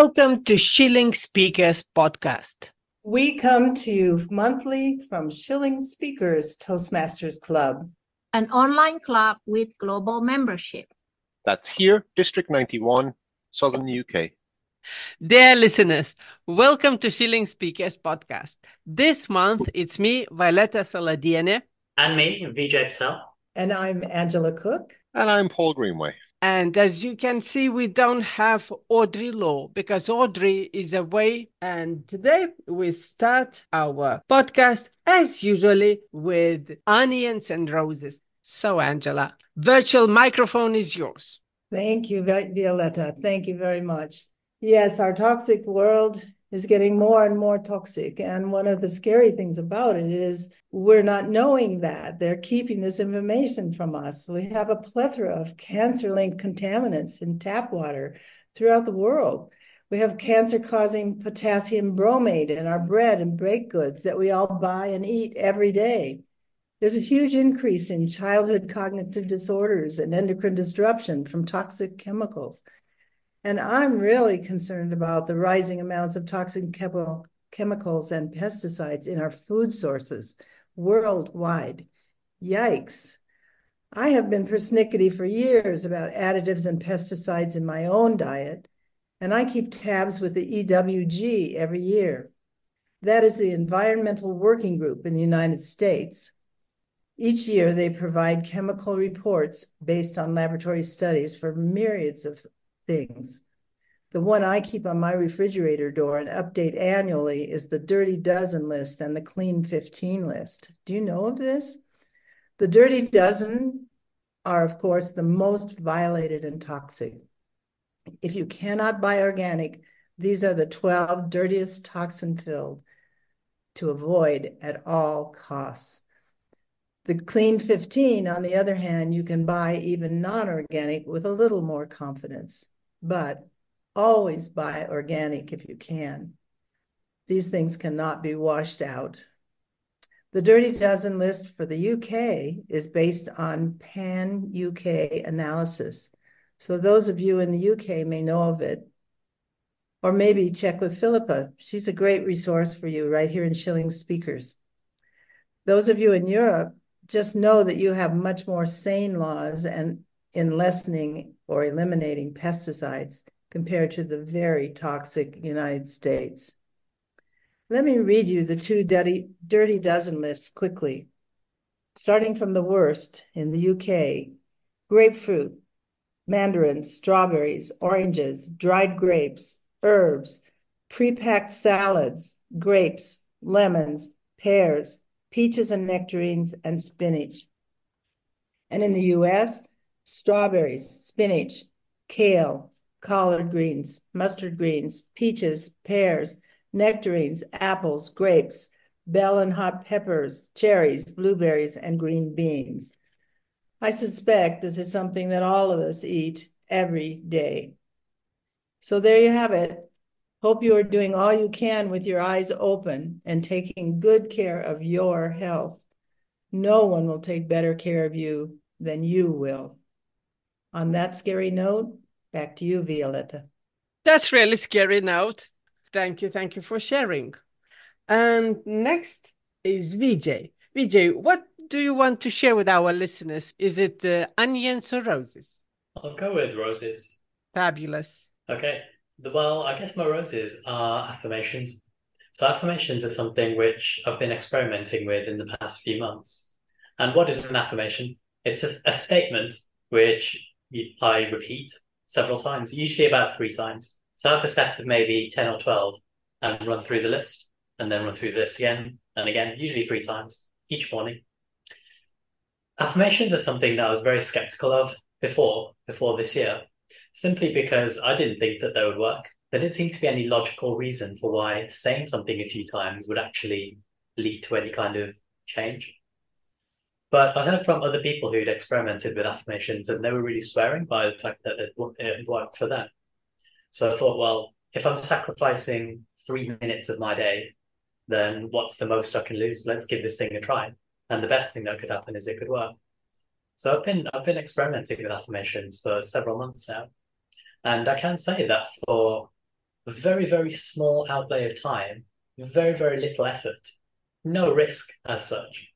Welcome to Shilling Speakers Podcast. We come to you monthly from Shilling Speakers Toastmasters Club, an online club with global membership. That's here, District 91, Southern UK. Dear listeners, welcome to Shilling Speakers Podcast. This month it's me, Violeta Saladiene. And me, Vijay Patel. And I'm Angela Cook. And I'm Paul Greenway. And as you can see, we don't have Audrey Law because Audrey is away. And today we start our podcast as usually with onions and roses. So, Angela, virtual microphone is yours. Thank you, Violeta. Thank you very much. Yes, our toxic world is getting more and more toxic. And one of the scary things about it is we're not knowing that. They're keeping this information from us. We have a plethora of cancer linked contaminants in tap water throughout the world. We have cancer causing potassium bromate in our bread and baked goods that we all buy and eat every day. There's a huge increase in childhood cognitive disorders and endocrine disruption from toxic chemicals. And I'm really concerned about the rising amounts of toxic chemical, chemicals and pesticides in our food sources worldwide. Yikes. I have been persnickety for years about additives and pesticides in my own diet, and I keep tabs with the EWG every year. That is the Environmental Working Group in the United States. Each year, they provide chemical reports based on laboratory studies for myriads of things. The one I keep on my refrigerator door and update annually is the Dirty Dozen list and the Clean 15 list. Do you know of this? The Dirty Dozen are, of course, the most violated and toxic. If you cannot buy organic, these are the 12 dirtiest toxin filled to avoid at all costs. The Clean 15, on the other hand, you can buy even non organic with a little more confidence but always buy organic if you can. These things cannot be washed out. The Dirty Dozen list for the UK is based on PAN UK analysis. So those of you in the UK may know of it. Or maybe check with Philippa. She's a great resource for you right here in Shilling Speakers. Those of you in Europe, just know that you have much more sane laws and in lessening or eliminating pesticides compared to the very toxic United States. Let me read you the two dirty, dirty dozen lists quickly. Starting from the worst in the UK grapefruit, mandarins, strawberries, oranges, dried grapes, herbs, pre-packed salads, grapes, lemons, pears, peaches and nectarines, and spinach. And in the US, strawberries, spinach, kale, collard greens, mustard greens, peaches, pears, nectarines, apples, grapes, bell and hot peppers, cherries, blueberries, and green beans. I suspect this is something that all of us eat every day. So there you have it. Hope you are doing all you can with your eyes open and taking good care of your health. No one will take better care of you than you will. On that scary note, back to you, Violeta. That's really scary note. Thank you, thank you for sharing. And next is Vijay. Vijay, what do you want to share with our listeners? Is it uh, onions or roses? I'll go with roses. Fabulous. Okay. Well, I guess my roses are affirmations. So affirmations are something which I've been experimenting with in the past few months. And what is an affirmation? It's a, a statement which I repeat several times, usually about three times. So I have a set of maybe 10 or 12 and run through the list and then run through the list again and again, usually three times each morning. Affirmations are something that I was very skeptical of before, before this year, simply because I didn't think that they would work. There didn't seem to be any logical reason for why saying something a few times would actually lead to any kind of change. But I heard from other people who'd experimented with affirmations and they were really swearing by the fact that it, it worked for them. So I thought, well, if I'm sacrificing three minutes of my day, then what's the most I can lose? Let's give this thing a try. And the best thing that could happen is it could work. So I've been I've been experimenting with affirmations for several months now. And I can say that for a very, very small outlay of time, very, very little effort, no risk as such.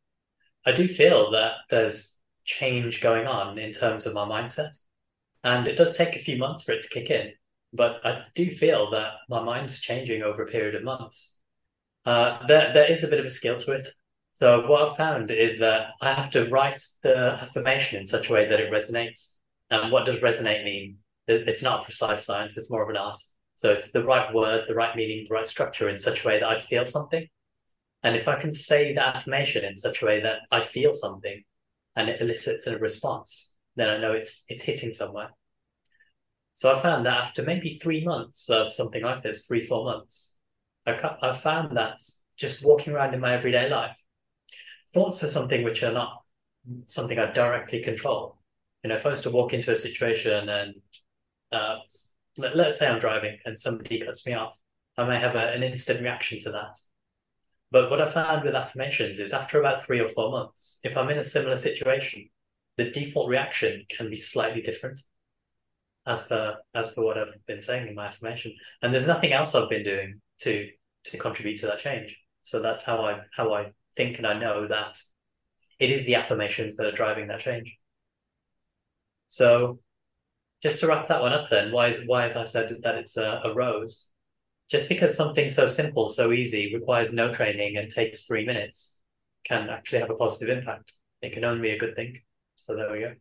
I do feel that there's change going on in terms of my mindset. And it does take a few months for it to kick in, but I do feel that my mind's changing over a period of months. Uh, there, there is a bit of a skill to it. So what I've found is that I have to write the affirmation in such a way that it resonates. And what does resonate mean? It's not a precise science, it's more of an art. So it's the right word, the right meaning, the right structure in such a way that I feel something. And if I can say the affirmation in such a way that I feel something and it elicits a response, then I know it's it's hitting somewhere. So I found that after maybe three months of something like this, three, four months, I, I found that just walking around in my everyday life, thoughts are something which are not something I directly control. You know, if I was to walk into a situation and uh, let, us say I'm driving and somebody cuts me off, I may have a, an instant reaction to that. But what I found with affirmations is after about three or four months, if I'm in a similar situation, the default reaction can be slightly different as per as per what I've been saying in my affirmation. And there's nothing else I've been doing to to contribute to that change. So that's how I how I think and I know that it is the affirmations that are driving that change. So just to wrap that one up then, why is why have I said that it's a, a rose? Just because something so simple, so easy, requires no training and takes three minutes can actually have a positive impact. It can only be a good thing. So there we go.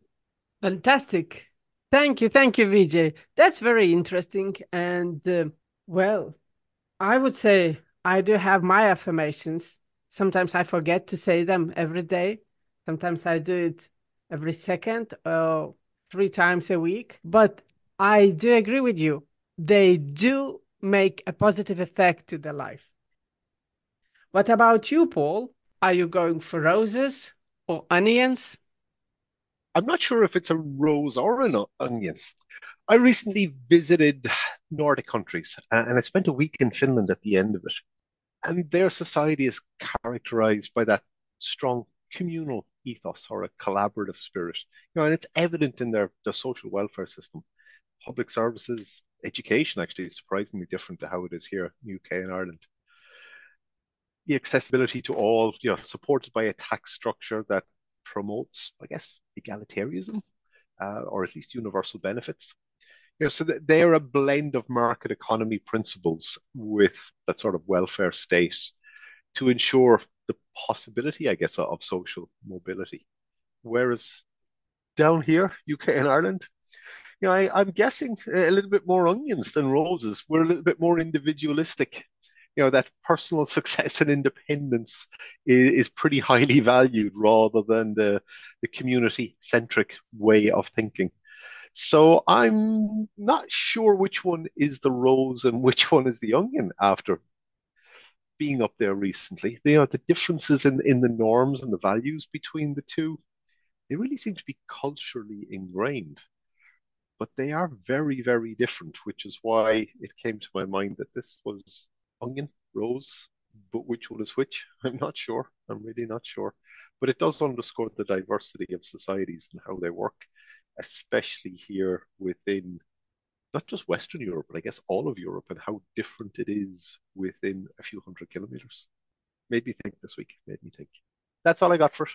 Fantastic. Thank you. Thank you, Vijay. That's very interesting. And uh, well, I would say I do have my affirmations. Sometimes I forget to say them every day. Sometimes I do it every second or three times a week. But I do agree with you. They do make a positive effect to the life. What about you, Paul? Are you going for roses or onions? I'm not sure if it's a rose or an onion. I recently visited Nordic countries and I spent a week in Finland at the end of it. And their society is characterized by that strong communal ethos or a collaborative spirit. You know, and it's evident in their, their social welfare system. Public services, education actually is surprisingly different to how it is here in UK and Ireland. The accessibility to all, you know, supported by a tax structure that promotes, I guess, egalitarianism, uh, or at least universal benefits. You know, so they're a blend of market economy principles with that sort of welfare state to ensure the possibility, I guess, of social mobility. Whereas down here, UK and Ireland, you know, I, am guessing a little bit more onions than roses. We're a little bit more individualistic. You know that personal success and independence is, is pretty highly valued rather than the the community centric way of thinking. So i'm not sure which one is the rose and which one is the onion after being up there recently. You know the differences in in the norms and the values between the two they really seem to be culturally ingrained but they are very very different which is why it came to my mind that this was onion, rose, but which one is which? I'm not sure. I'm really not sure. But it does underscore the diversity of societies and how they work, especially here within not just Western Europe, but I guess all of Europe and how different it is within a few hundred kilometers. Made me think this week. Made me think. That's all I got for.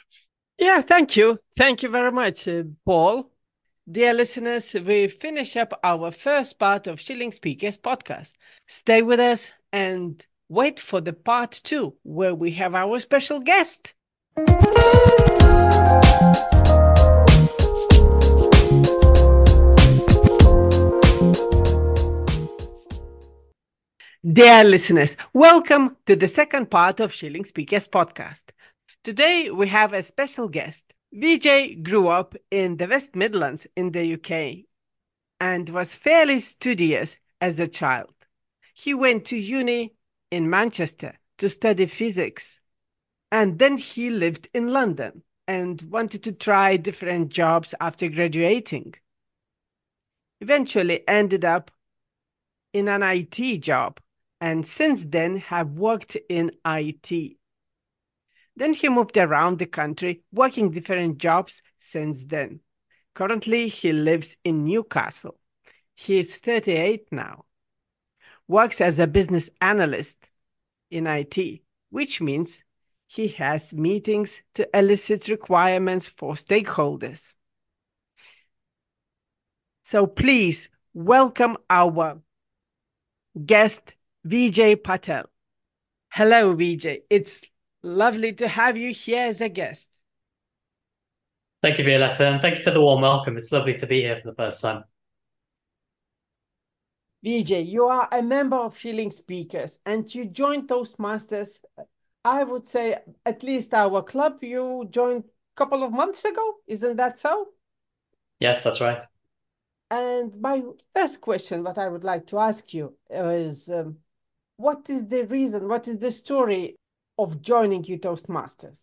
Yeah, thank you. Thank you very much, uh, Paul. Dear listeners, we finish up our first part of Shilling Speakers podcast. Stay with us and wait for the part two, where we have our special guest. Dear listeners, welcome to the second part of Shilling Speakers podcast. Today we have a special guest. Vijay grew up in the West Midlands in the UK and was fairly studious as a child. He went to uni in Manchester to study physics. And then he lived in London and wanted to try different jobs after graduating. Eventually ended up in an IT job and since then have worked in IT. Then he moved around the country working different jobs since then. Currently he lives in Newcastle. He is 38 now. works as a business analyst in IT, which means he has meetings to elicit requirements for stakeholders. So please welcome our guest, Vijay Patel. Hello, Vijay. It's lovely to have you here as a guest. Thank you, Violeta, and thank you for the warm welcome. It's lovely to be here for the first time. Vijay, you are a member of Shilling Speakers and you joined Toastmasters, I would say at least our club, you joined a couple of months ago. Isn't that so? Yes, that's right. And my first question, what I would like to ask you is um, what is the reason, what is the story of joining you Toastmasters?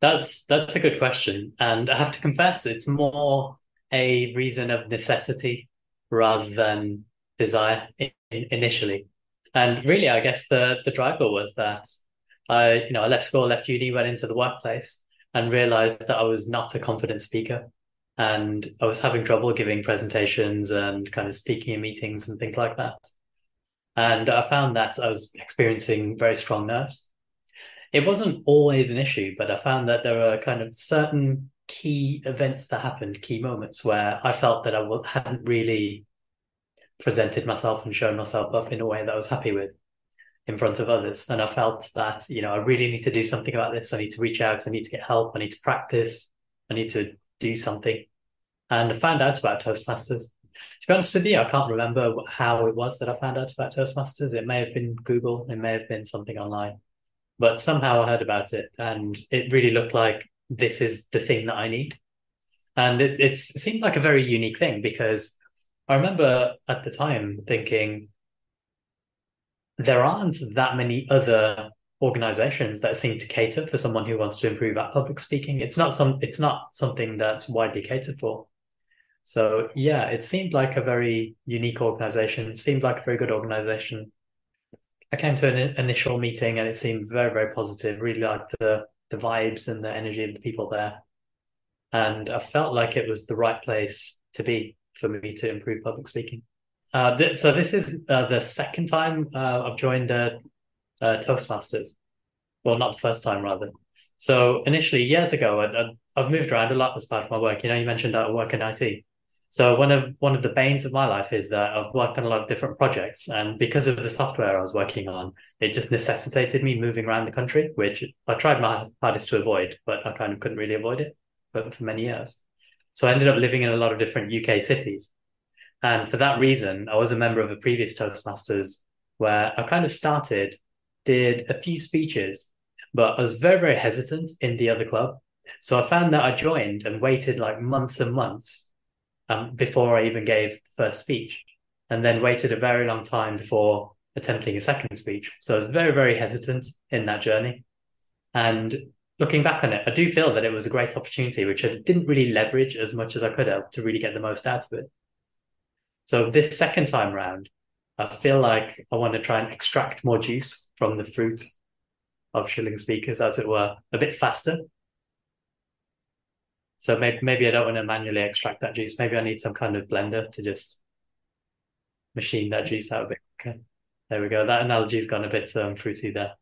That's that's a good question, and I have to confess, it's more a reason of necessity rather than desire in, initially. And really, I guess the the driver was that I, you know, I left school, left uni, went into the workplace, and realized that I was not a confident speaker, and I was having trouble giving presentations and kind of speaking in meetings and things like that. And I found that I was experiencing very strong nerves it wasn't always an issue, but I found that there were kind of certain key events that happened, key moments where I felt that I hadn't really presented myself and shown myself up in a way that I was happy with in front of others. And I felt that, you know, I really need to do something about this. I need to reach out. I need to get help. I need to practice. I need to do something. And I found out about Toastmasters. To be honest with you, I can't remember how it was that I found out about Toastmasters. It may have been Google. It may have been something online but somehow I heard about it and it really looked like this is the thing that I need. And it, it seemed like a very unique thing because I remember at the time thinking there aren't that many other organizations that seem to cater for someone who wants to improve at public speaking. It's not some it's not something that's widely catered for. So yeah, it seemed like a very unique organization. It seemed like a very good organization. I came to an initial meeting and it seemed very, very positive. Really liked the the vibes and the energy of the people there, and I felt like it was the right place to be for me to improve public speaking. Uh, th- so this is uh, the second time uh, I've joined uh, uh, Toastmasters. Well, not the first time, rather. So initially, years ago, I, have moved around a lot as part of my work. You know, you mentioned I work in IT. So one of one of the banes of my life is that I've worked on a lot of different projects, and because of the software I was working on, it just necessitated me moving around the country, which I tried my hardest to avoid, but I kind of couldn't really avoid it for, for many years. So I ended up living in a lot of different UK cities, and for that reason, I was a member of a previous Toastmasters where I kind of started, did a few speeches, but I was very very hesitant in the other club. So I found that I joined and waited like months and months um, before I even gave the first speech, and then waited a very long time before attempting a second speech. So I was very, very hesitant in that journey. And looking back on it, I do feel that it was a great opportunity, which I didn't really leverage as much as I could have to really get the most out of it. So this second time round, I feel like I want to try and extract more juice from the fruit of shilling speakers, as it were, a bit faster so maybe maybe I don't want to manually extract that juice. Maybe I need some kind of blender to just machine that juice out a bit. Okay, there we go. That analogy's gone a bit um, fruity there,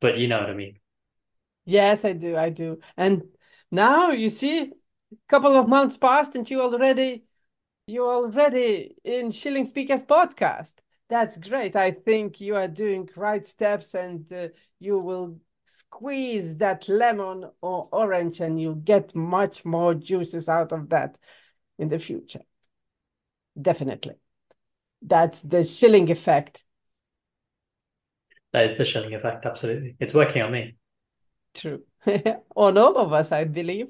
but you know what I mean. Yes, I do. I do. And now you see, a couple of months passed, and you already you're already in Shilling Speakers podcast. That's great. I think you are doing right steps, and uh, you will squeeze that lemon or orange and you get much more juices out of that in the future. Definitely. That's the shilling effect. That is the shilling effect, absolutely. It's working on me. True. on all of us, I believe.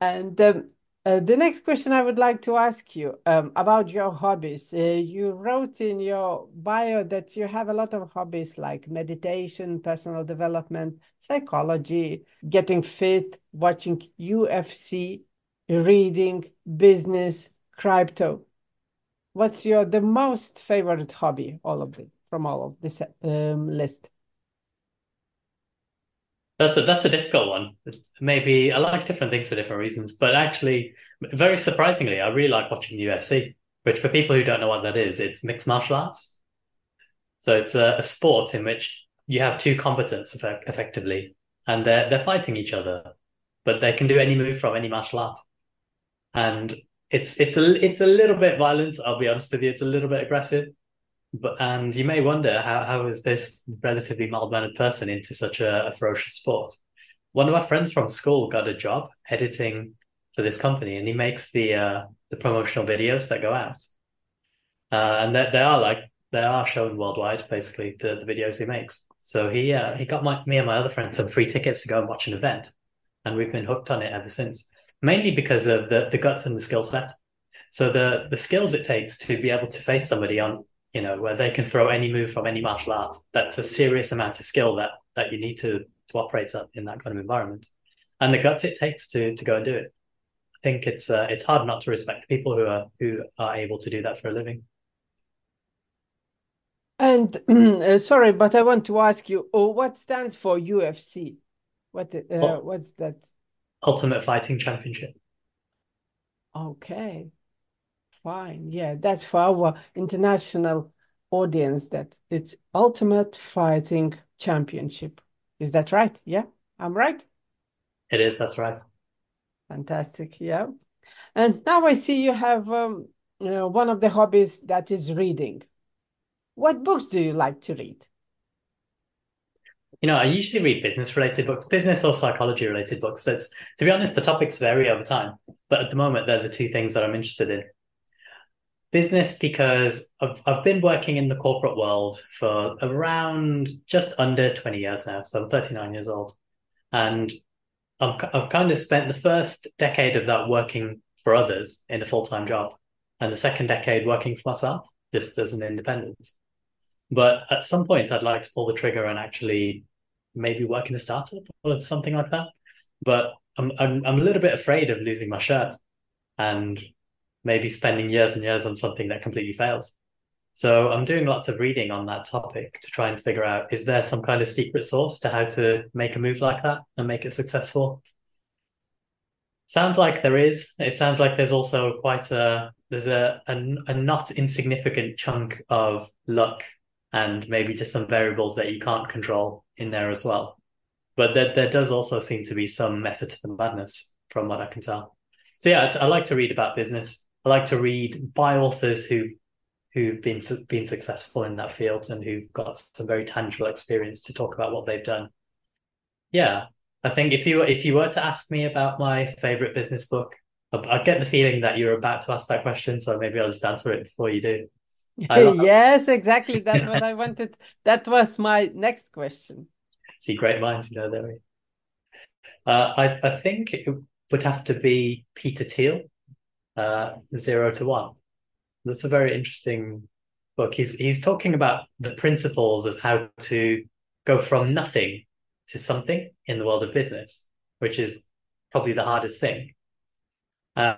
And um, uh, the next question I would like to ask you um, about your hobbies. Uh, you wrote in your bio that you have a lot of hobbies like meditation, personal development, psychology, getting fit, watching UFC, reading, business, crypto. What's your the most favorite hobby? All of it from all of this um, list. That's a that's a difficult one. Maybe I like different things for different reasons, but actually, very surprisingly, I really like watching UFC. which for people who don't know what that is, it's mixed martial arts. So it's a, a sport in which you have two combatants effect- effectively, and they're they're fighting each other, but they can do any move from any martial art. And it's it's a it's a little bit violent. I'll be honest with you, it's a little bit aggressive. But and you may wonder how how is this relatively mild mannered person into such a, a ferocious sport? One of our friends from school got a job editing for this company, and he makes the uh, the promotional videos that go out. Uh, and they, they are like they are shown worldwide, basically the, the videos he makes. So he uh, he got my me and my other friends some free tickets to go and watch an event, and we've been hooked on it ever since. Mainly because of the the guts and the skill set. So the the skills it takes to be able to face somebody on you know where they can throw any move from any martial art. That's a serious amount of skill that that you need to to operate in that kind of environment, and the guts it takes to to go and do it. I think it's uh, it's hard not to respect people who are who are able to do that for a living. And uh, sorry, but I want to ask you, oh, what stands for UFC? What uh, what's that? Ultimate Fighting Championship. Okay, fine. Yeah, that's for our international audience that it's Ultimate Fighting Championship. Is that right? Yeah, I'm right. It is. That's right. Fantastic. Yeah. And now I see you have um, you know, one of the hobbies that is reading. What books do you like to read? You know, I usually read business related books, business or psychology related books. That's, to be honest, the topics vary over time, but at the moment, they're the two things that I'm interested in. Business, because I've, I've been working in the corporate world for around just under 20 years now. So I'm 39 years old. And I've, I've kind of spent the first decade of that working for others in a full time job, and the second decade working for myself, just as an independent. But at some point, I'd like to pull the trigger and actually maybe work in a startup or something like that. But I'm I'm I'm a little bit afraid of losing my shirt and maybe spending years and years on something that completely fails. So I'm doing lots of reading on that topic to try and figure out is there some kind of secret sauce to how to make a move like that and make it successful? Sounds like there is. It sounds like there's also quite a there's a a, a not insignificant chunk of luck and maybe just some variables that you can't control in there as well. But there, there does also seem to be some method to the madness from what I can tell. So yeah, I, I like to read about business. I like to read by authors who who've been been successful in that field and who've got some very tangible experience to talk about what they've done. Yeah, I think if you if you were to ask me about my favorite business book, I, I get the feeling that you're about to ask that question, so maybe I'll just answer it before you do. Love- Yes, exactly. That's what I wanted. That was my next question. See, great minds, you know, there. Uh, I I think it would have to be Peter Thiel, uh, Zero to One. That's a very interesting book. He's he's talking about the principles of how to go from nothing to something in the world of business, which is probably the hardest thing. Uh,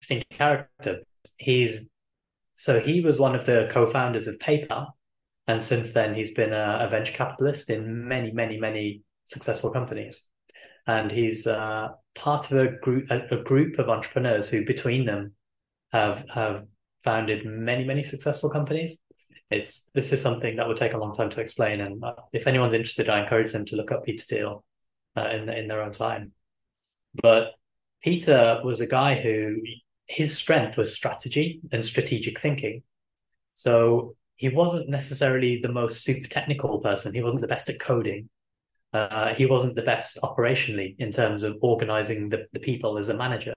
interesting character. He's so he was one of the co-founders of PayPal, and since then he's been a, a venture capitalist in many, many, many successful companies. And he's uh, part of a group a, a group of entrepreneurs who, between them, have have founded many, many successful companies. It's this is something that would take a long time to explain, and uh, if anyone's interested, I encourage them to look up Peter Thiel uh, in in their own time. But Peter was a guy who his strength was strategy and strategic thinking. So he wasn't necessarily the most super technical person. He wasn't the best at coding. Uh, he wasn't the best operationally in terms of organizing the, the people as a manager.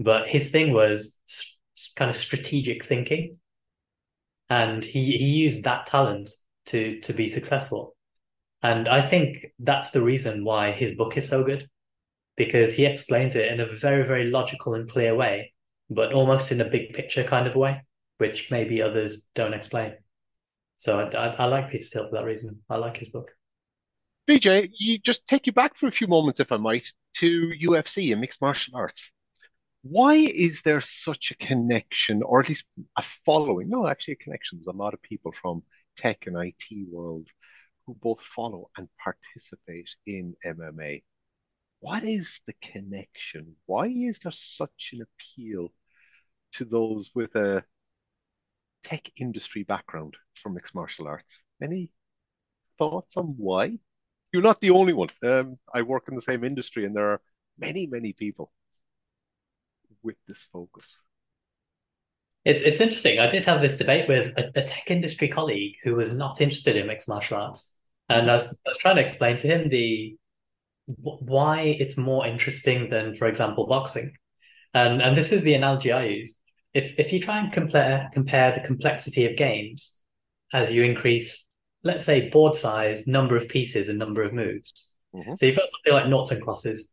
But his thing was s- kind of strategic thinking. And he, he used that talent to, to be successful. And I think that's the reason why his book is so good, because he explains it in a very, very logical and clear way, but almost in a big picture kind of way, which maybe others don't explain. So I, I, I like Peter Thiel for that reason. I like his book. Vijay, you just take you back for a few moments, if I might, to UFC and mixed martial arts. Why is there such a connection, or at least a following? No, actually, a connection. There's a lot of people from tech and IT world who both follow and participate in MMA. What is the connection? Why is there such an appeal to those with a tech industry background for mixed martial arts. Any thoughts on why? You're not the only one. Um, I work in the same industry, and there are many, many people with this focus. It's it's interesting. I did have this debate with a, a tech industry colleague who was not interested in mixed martial arts, and I was, I was trying to explain to him the why it's more interesting than, for example, boxing. And and this is the analogy I use. If if you try and compare compare the complexity of games as you increase, let's say, board size, number of pieces, and number of moves. Mm-hmm. So you've got something like noughts and crosses,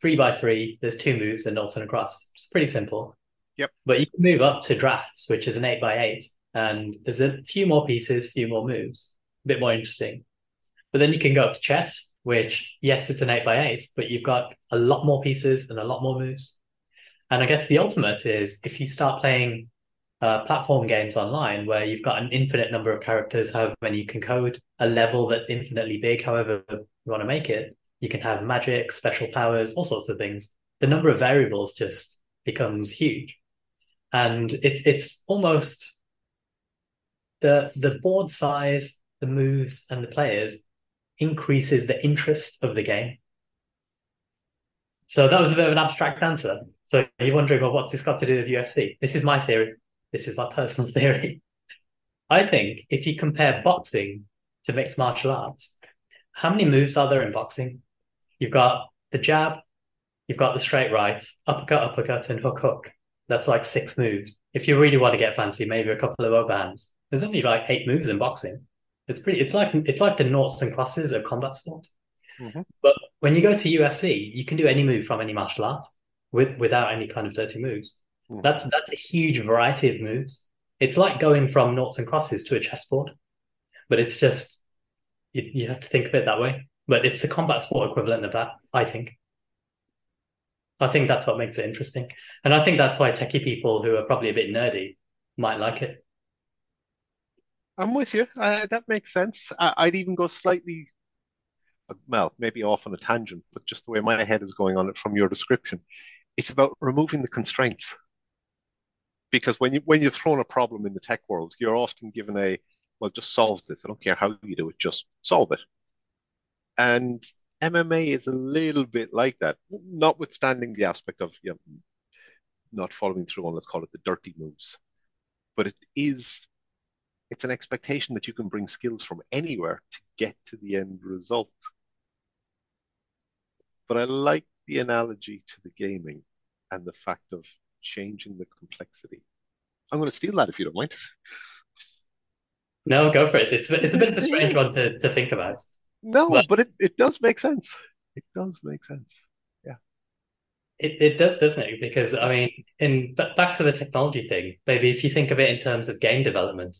three by three. There's two moves and noughts and a cross. It's pretty simple. Yep. But you can move up to drafts, which is an eight by eight, and there's a few more pieces, few more moves, a bit more interesting. But then you can go up to chess, which yes, it's an eight by eight, but you've got a lot more pieces and a lot more moves. And I guess the ultimate is if you start playing uh, platform games online where you've got an infinite number of characters, however many you can code, a level that's infinitely big, however you want to make it, you can have magic, special powers, all sorts of things. The number of variables just becomes huge. And it's it's almost the the board size, the moves, and the players increases the interest of the game. So that was a bit of an abstract answer. So you're wondering, well, what's this got to do with UFC? This is my theory. This is my personal theory. I think if you compare boxing to mixed martial arts, how many moves are there in boxing? You've got the jab, you've got the straight right, uppercut, uppercut, and hook, hook. That's like six moves. If you really want to get fancy, maybe a couple of overhands. There's only like eight moves in boxing. It's pretty. It's like it's like the noughts and crosses of combat sport. Mm-hmm. But when you go to UFC, you can do any move from any martial art with without any kind of dirty moves. Mm-hmm. That's that's a huge variety of moves. It's like going from noughts and crosses to a chessboard, but it's just you, you have to think of it that way. But it's the combat sport equivalent of that, I think. I think that's what makes it interesting, and I think that's why techie people who are probably a bit nerdy might like it. I'm with you. Uh, that makes sense. I, would even go slightly, well, maybe off on a tangent, but just the way my head is going on it from your description, it's about removing the constraints. Because when you when you're thrown a problem in the tech world, you're often given a well, just solve this. I don't care how you do it, just solve it. And MMA is a little bit like that, notwithstanding the aspect of you know, not following through on let's call it the dirty moves, but it is it's an expectation that you can bring skills from anywhere to get to the end result. But I like the analogy to the gaming and the fact of changing the complexity. I'm going to steal that if you don't mind. No, go for it. It's it's a bit of a strange one to, to think about. No, but, but it, it does make sense. It does make sense. Yeah. It it does, doesn't it? Because I mean, in back to the technology thing, maybe if you think of it in terms of game development,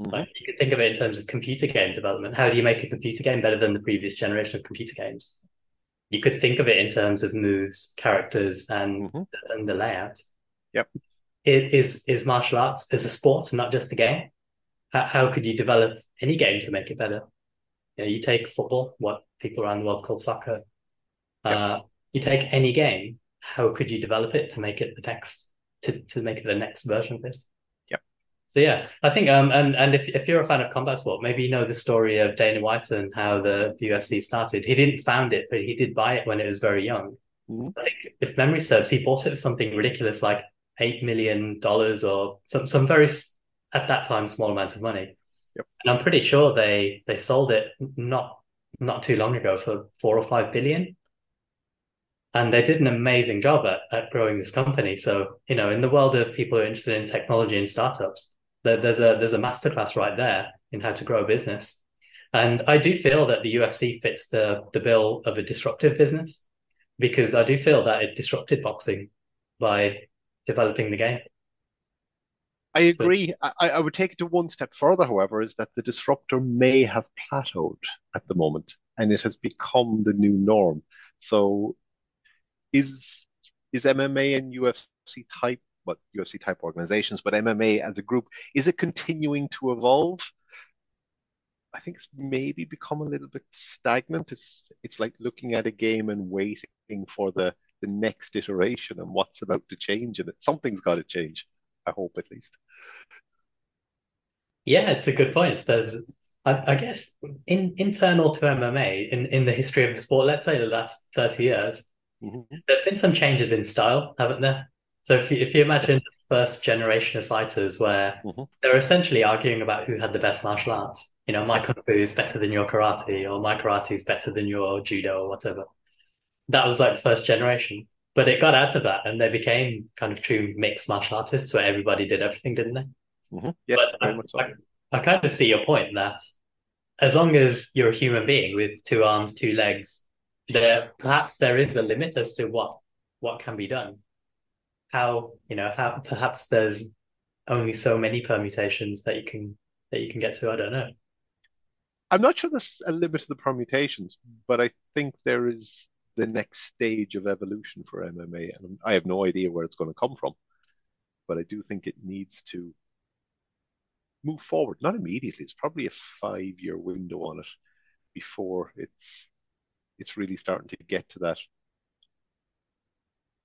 Mm-hmm. Like you could think of it in terms of computer game development. How do you make a computer game better than the previous generation of computer games? You could think of it in terms of moves, characters, and mm-hmm. and the layout. Yep. It is is martial arts as a sport, not just a game. How, how could you develop any game to make it better? You, know, you take football, what people around the world call soccer. Yep. Uh, you take any game. How could you develop it to make it the next to, to make it the next version of it? Yep. So yeah, I think um and and if if you're a fan of combat sport, maybe you know the story of Dana White and how the, the UFC started. He didn't found it, but he did buy it when it was very young. Mm-hmm. I think if memory serves, he bought it for something ridiculous like eight million dollars or some some very at that time small amount of money. Yep. And I'm pretty sure they they sold it not not too long ago for four or five billion. And they did an amazing job at, at growing this company. So, you know, in the world of people who are interested in technology and startups, there's a there's a masterclass right there in how to grow a business. And I do feel that the UFC fits the the bill of a disruptive business because I do feel that it disrupted boxing by developing the game. I agree. I, I would take it to one step further, however, is that the disruptor may have plateaued at the moment and it has become the new norm. So is is MMA and UFC type what UFC type organizations, but MMA as a group, is it continuing to evolve? I think it's maybe become a little bit stagnant. It's it's like looking at a game and waiting for the the next iteration and what's about to change and it. Something's got to change. I hope at least. Yeah, it's a good point. There's, I, I guess, in internal to MMA in in the history of the sport, let's say the last thirty years, Mhm. there have been some changes in style, haven't there? So if you, if you imagine the first generation of fighters where Mhm. they're essentially arguing about who had the best martial arts, you know, my kung fu is better than your karate, or my karate is better than your judo, or whatever. That was like the first generation. But it got out of that and they became kind of true mixed martial artists where everybody did everything, didn't they? Mhm. Yes, But very I, much so. I, I kind of see your point that as long as you're a human being with two arms, two legs, there perhaps there is a limit as to what what can be done. How, you know, how perhaps there's only so many permutations that you can that you can get to. I don't know. I'm not sure there's a limit to the permutations, but I think there is the next stage of evolution for MMA, and I have no idea where it's going to come from. But I do think it needs to move forward, not immediately. It's probably a five-year window on it before it's it's really starting to get to that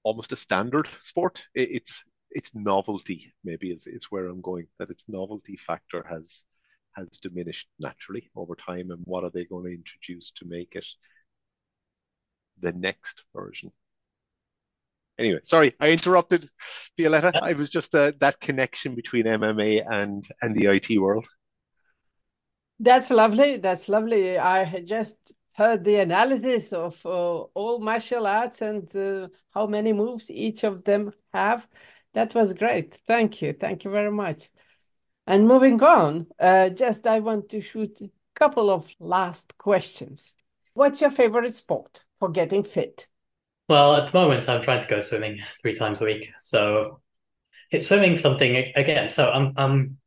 almost a standard sport. It, it's it's novelty maybe is, is where I'm going. That its novelty factor has has diminished naturally over time, and what are they going to introduce to make it the next version? Anyway, sorry, I interrupted, Violeta. I was just uh, that connection between MMA and and the IT world. That's lovely. That's lovely. I had just heard the analysis of uh, all martial arts and uh, how many moves each of them have. That was great. Thank you. Thank you very much. And moving on, uh, just I want to shoot a couple of last questions. What's your favorite sport for getting fit? Well, at the moment, I'm trying to go swimming three times a week. So it's swimming something again. So I'm I'm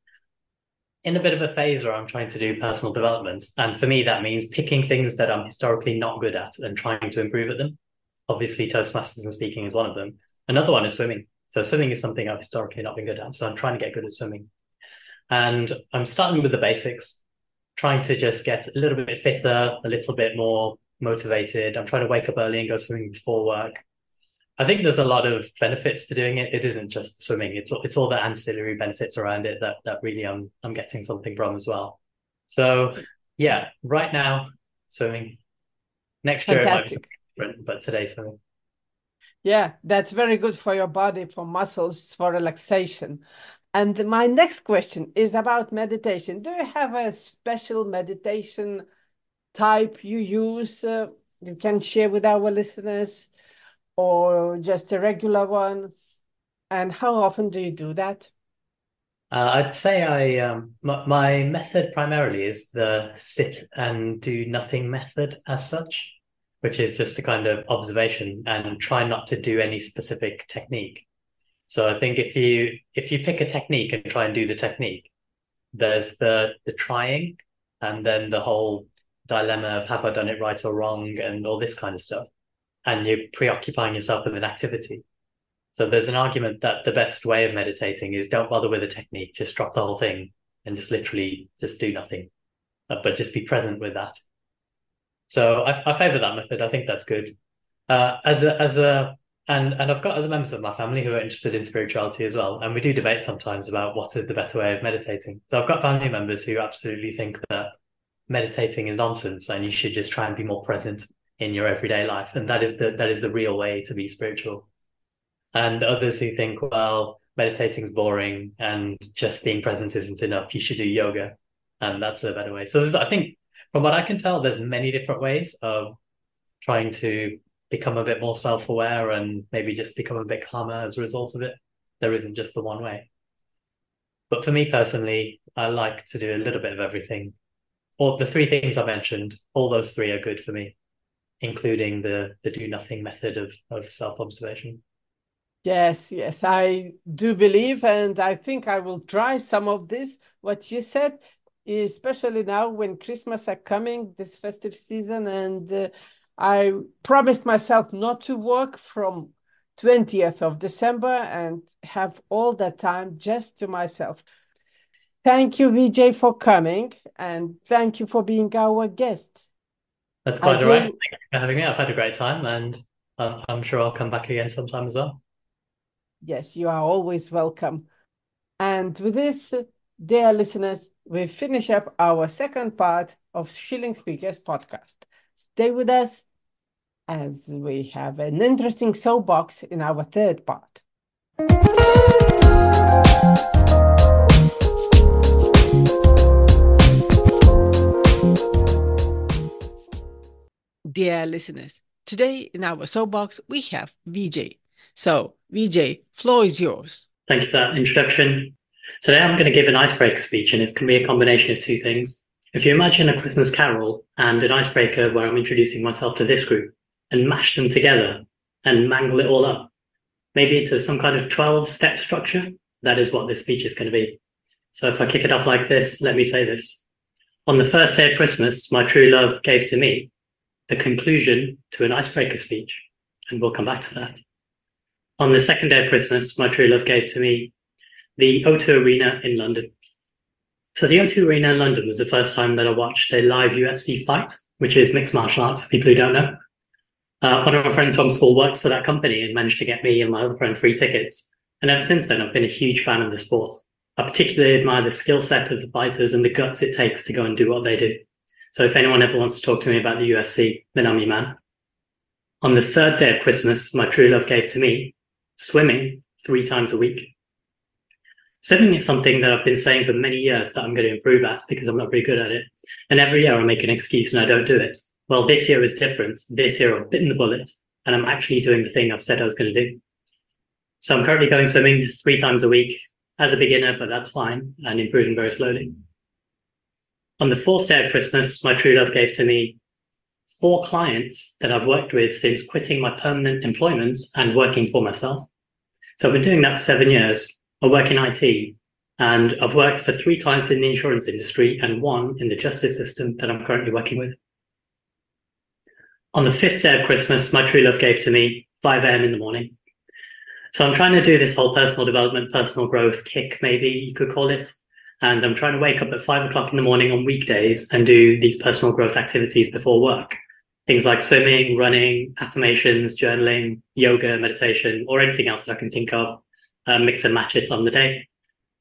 in a bit of a phase where I'm trying to do personal development. And for me, that means picking things that I'm historically not good at and trying to improve at them. Obviously, Toastmasters and speaking is one of them. Another one is swimming. So swimming is something I've historically not been good at. So I'm trying to get good at swimming. And I'm starting with the basics, trying to just get a little bit fitter, a little bit more motivated. I'm trying to wake up early and go swimming before work. I think there's a lot of benefits to doing it. It isn't just swimming; it's it's all the ancillary benefits around it that that really I'm I'm getting something from as well. So yeah, right now swimming. Next year Fantastic. it might be different, but today swimming. Yeah, that's very good for your body, for muscles, for relaxation. And my next question is about meditation. Do you have a special meditation type you use? Uh, you can share with our listeners, or just a regular one? And how often do you do that? Uh, I'd say I um my, my method primarily is the sit and do nothing method as such, which is just a kind of observation and try not to do any specific technique. So I think if you if you pick a technique and try and do the technique, there's the the trying and then the whole dilemma of have I done it right or wrong and all this kind of stuff. And you're preoccupying yourself with an activity. So there's an argument that the best way of meditating is don't bother with a technique, just drop the whole thing and just literally just do nothing, uh, but just be present with that. So I, I favor that method. I think that's good. Uh, as a as a and and I've got other members of my family who are interested in spirituality as well, and we do debate sometimes about what is the better way of meditating. So I've got family members who absolutely think that meditating is nonsense and you should just try and be more present in your everyday life, and that is the that is the real way to be spiritual and others who think, well, meditating is boring and just being present isn't enough. You should do yoga, and that's a better way. So I think, from what I can tell, there's many different ways of trying to become a bit more self-aware and maybe just become a bit calmer as a result of it. There isn't just the one way. But for me personally, I like to do a little bit of everything. All the three things I mentioned, all those three are good for me, including the the do nothing method of of self-observation. Yes, yes, I do believe, and I think I will try some of this. What you said, especially now when Christmas are coming, this festive season, and uh, I promised myself not to work from 20th of December and have all that time just to myself. Thank you, Vijay, for coming, and thank you for being our guest. That's I quite all right. Thank you for having me. I've had a great time, and um, I'm sure I'll come back again sometime as well. Yes, you are always welcome. And with this, dear listeners, we finish up our second part of Shilling Speakers podcast. Stay with us as we have an interesting soapbox in our third part. Dear listeners, today in our soapbox we have Vijay. So, Vijay, floor is yours. Thank you for that introduction. Today I'm going to give an icebreaker speech, and it's going to be a combination of two things. If you imagine a Christmas carol and an icebreaker where I'm introducing myself to this group and mash them together and mangle it all up, maybe into some kind of 12 step structure, that is what this speech is going to be. So if I kick it off like this, let me say this. On the first day of Christmas, my true love gave to me the conclusion to an icebreaker speech, and we'll come back to that. On the second day of Christmas, my true love gave to me the O2 Arena in London. So the O2 Arena in London was the first time that I watched a live UFC fight, which is mixed martial arts for people who don't know. Uh, one of my friends from school works for that company and managed to get me and my other friend free tickets. And ever since then, I've been a huge fan of the sport. I particularly admire the skill set of the fighters and the guts it takes to go and do what they do. So if anyone ever wants to talk to me about the UFC, then I'm your man. On the third day of Christmas, my true love gave to me swimming three times a week. Swimming is something that I've been saying for many years that I'm going to improve at because I'm not very good at it. And every year I make an excuse and I don't do it. Well, this year is different. This year I've bitten the bullet and I'm actually doing the thing I've said I was going to do. So I'm currently going swimming three times a week as a beginner, but that's fine and improving very slowly. On the fourth day of Christmas, my true love gave to me four clients that I've worked with since quitting my permanent employment and working for myself. So I've been doing that for seven years. I work in IT and I've worked for three clients in the insurance industry and one in the justice system that I'm currently working with. On the fifth day of Christmas, my true love gave to me 5 a.m. in the morning. So I'm trying to do this whole personal development, personal growth kick, maybe you could call it. And I'm trying to wake up at five o'clock in the morning on weekdays and do these personal growth activities before work. Things like swimming, running, affirmations, journaling, yoga, meditation, or anything else that I can think of, uh, mix and match it on the day.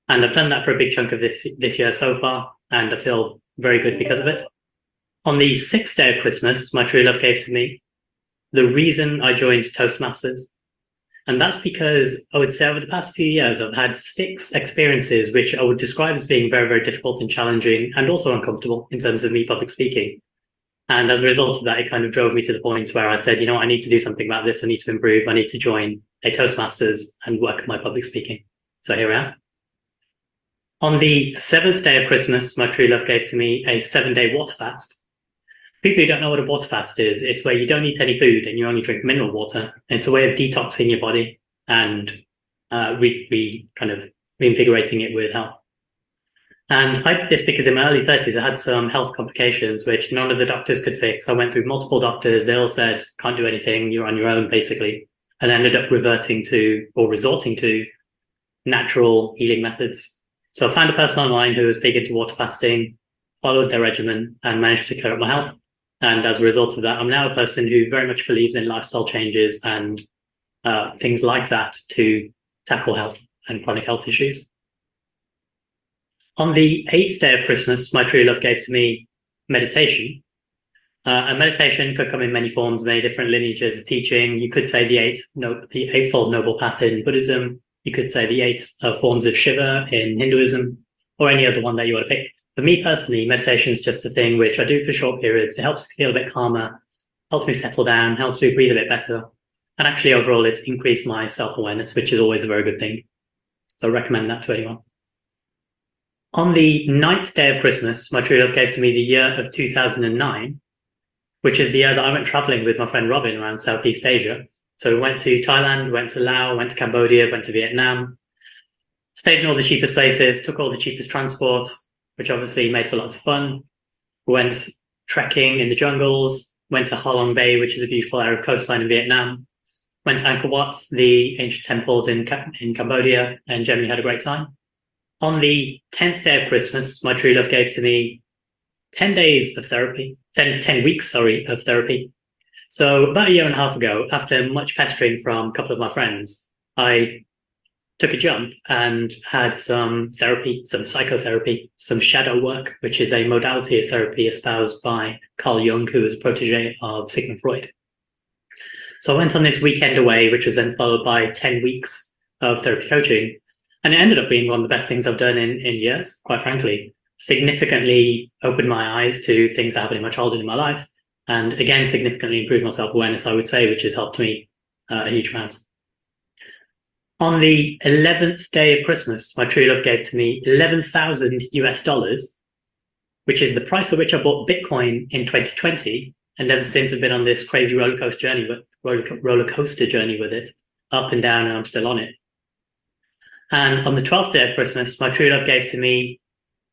And I've done that for a big chunk of this, this year so far, and I feel very good because of it. On the sixth day of Christmas, my true love gave to me the reason I joined Toastmasters. And that's because I would say over the past few years, I've had six experiences which I would describe as being very, very difficult and challenging and also uncomfortable in terms of me public speaking. And as a result of that, it kind of drove me to the point where I said, you know, I need to do something about this. I need to improve. I need to join a Toastmasters and work on my public speaking. So here I am. On the seventh day of Christmas, my true love gave to me a seven day water fast people who don't know what a water fast is, it's where you don't eat any food and you only drink mineral water. It's a way of detoxing your body and uh, re, re kind of reinvigorating it with health. And I did this because in my early 30s, I had some health complications, which none of the doctors could fix. I went through multiple doctors. They all said, can't do anything. You're on your own, basically. And ended up reverting to or resorting to natural healing methods. So I found a person online who was big into water fasting, followed their regimen and managed to clear up my health. And as a result of that, I'm now a person who very much believes in lifestyle changes and uh, things like that to tackle health and chronic health issues. On the eighth day of Christmas, my true love gave to me meditation. Uh, and meditation could come in many forms, many different lineages of teaching. You could say the eight, no, the eightfold noble path in Buddhism. You could say the eight uh, forms of Shiva in Hinduism, or any other one that you want to pick for me personally, meditation is just a thing which I do for short periods. It helps me feel a bit calmer, helps me settle down, helps me breathe a bit better. And actually, overall, it's increased my self awareness, which is always a very good thing. So I recommend that to anyone. On the ninth day of Christmas, my true love gave to me the year of 2009, which is the year that I went traveling with my friend Robin around Southeast Asia. So we went to Thailand, went to Laos, went to Cambodia, went to Vietnam, stayed in all the cheapest places, took all the cheapest transport, which obviously made for lots of fun. We went trekking in the jungles, went to Ha Long Bay, which is a beautiful area of coastline in Vietnam, went to Angkor Wat, the ancient temples in, in Cambodia, and generally had a great time. On the 10th day of Christmas, my true love gave to me 10 days of therapy, 10, 10 weeks, sorry, of therapy. So about a year and a half ago, after much pestering from a couple of my friends, I took a jump and had some therapy, some psychotherapy, some shadow work, which is a modality of therapy espoused by Carl Jung, who was a protege of Sigmund Freud. So I went on this weekend away, which was then followed by 10 weeks of therapy coaching. And it ended up being one of the best things I've done in, in years, quite frankly. Significantly opened my eyes to things that happened in my childhood in my life. And again, significantly improved my self awareness, I would say, which has helped me uh, a huge amount. On the 11th day of Christmas, my true love gave to me 11,000 US dollars, which is the price at which I bought Bitcoin in 2020. And ever since I've been on this crazy roller coaster journey, with, roller, roller coaster journey with it, up and down, and I'm still on it. And on the 12th day of Christmas, my true love gave to me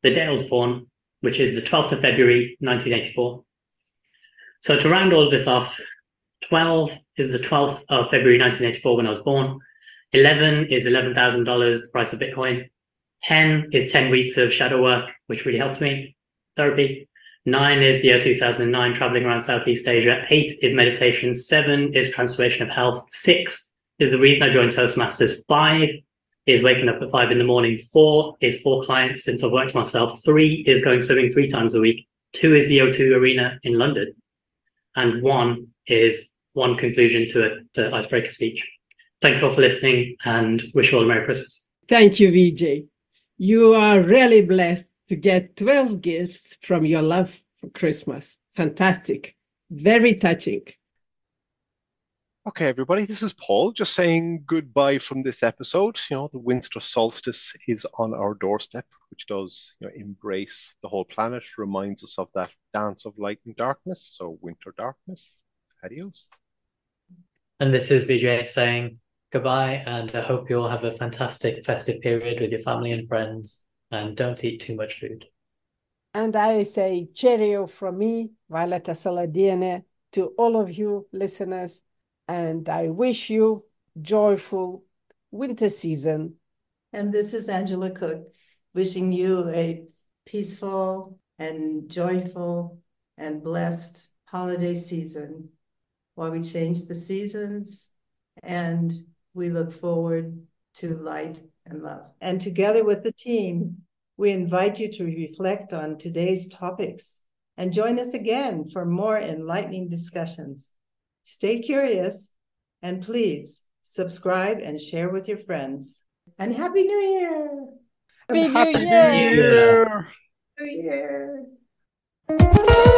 the day I was born, which is the 12th of February, 1984. So to round all of this off, 12 is the 12th of February, 1984, when I was born. 11 is $11,000, the price of Bitcoin. 10 is 10 weeks of shadow work, which really helped me, therapy. Nine is the year 2009, traveling around Southeast Asia. Eight is meditation. Seven is transformation of health. Six is the reason I joined Toastmasters. Five is waking up at five in the morning. Four is four clients since I've worked myself. Three is going swimming three times a week. Two is the O2 Arena in London. And one is one conclusion to a to icebreaker speech. Thank you all for listening and wish you all a Merry Christmas. Thank you, Vijay. You are really blessed to get 12 gifts from your love for Christmas. Fantastic. Very touching. Okay, everybody, this is Paul just saying goodbye from this episode. You know, the winter solstice is on our doorstep, which does you know, embrace the whole planet, reminds us of that dance of light and darkness. So, winter darkness. Adios. And this is Vijay saying goodbye, and I hope you all have a fantastic festive period with your family and friends, and don't eat too much food. And I say cheerio from me, Violeta Saladiene, to all of you listeners, and I wish you joyful winter season. And this is Angela Cook, wishing you a peaceful and joyful and blessed holiday season while we change the seasons and we look forward to light and love. And together with the team, we invite you to reflect on today's topics and join us again for more enlightening discussions. Stay curious and please subscribe and share with your friends. And Happy New Year! Happy, Happy New Year! New Year! New Year!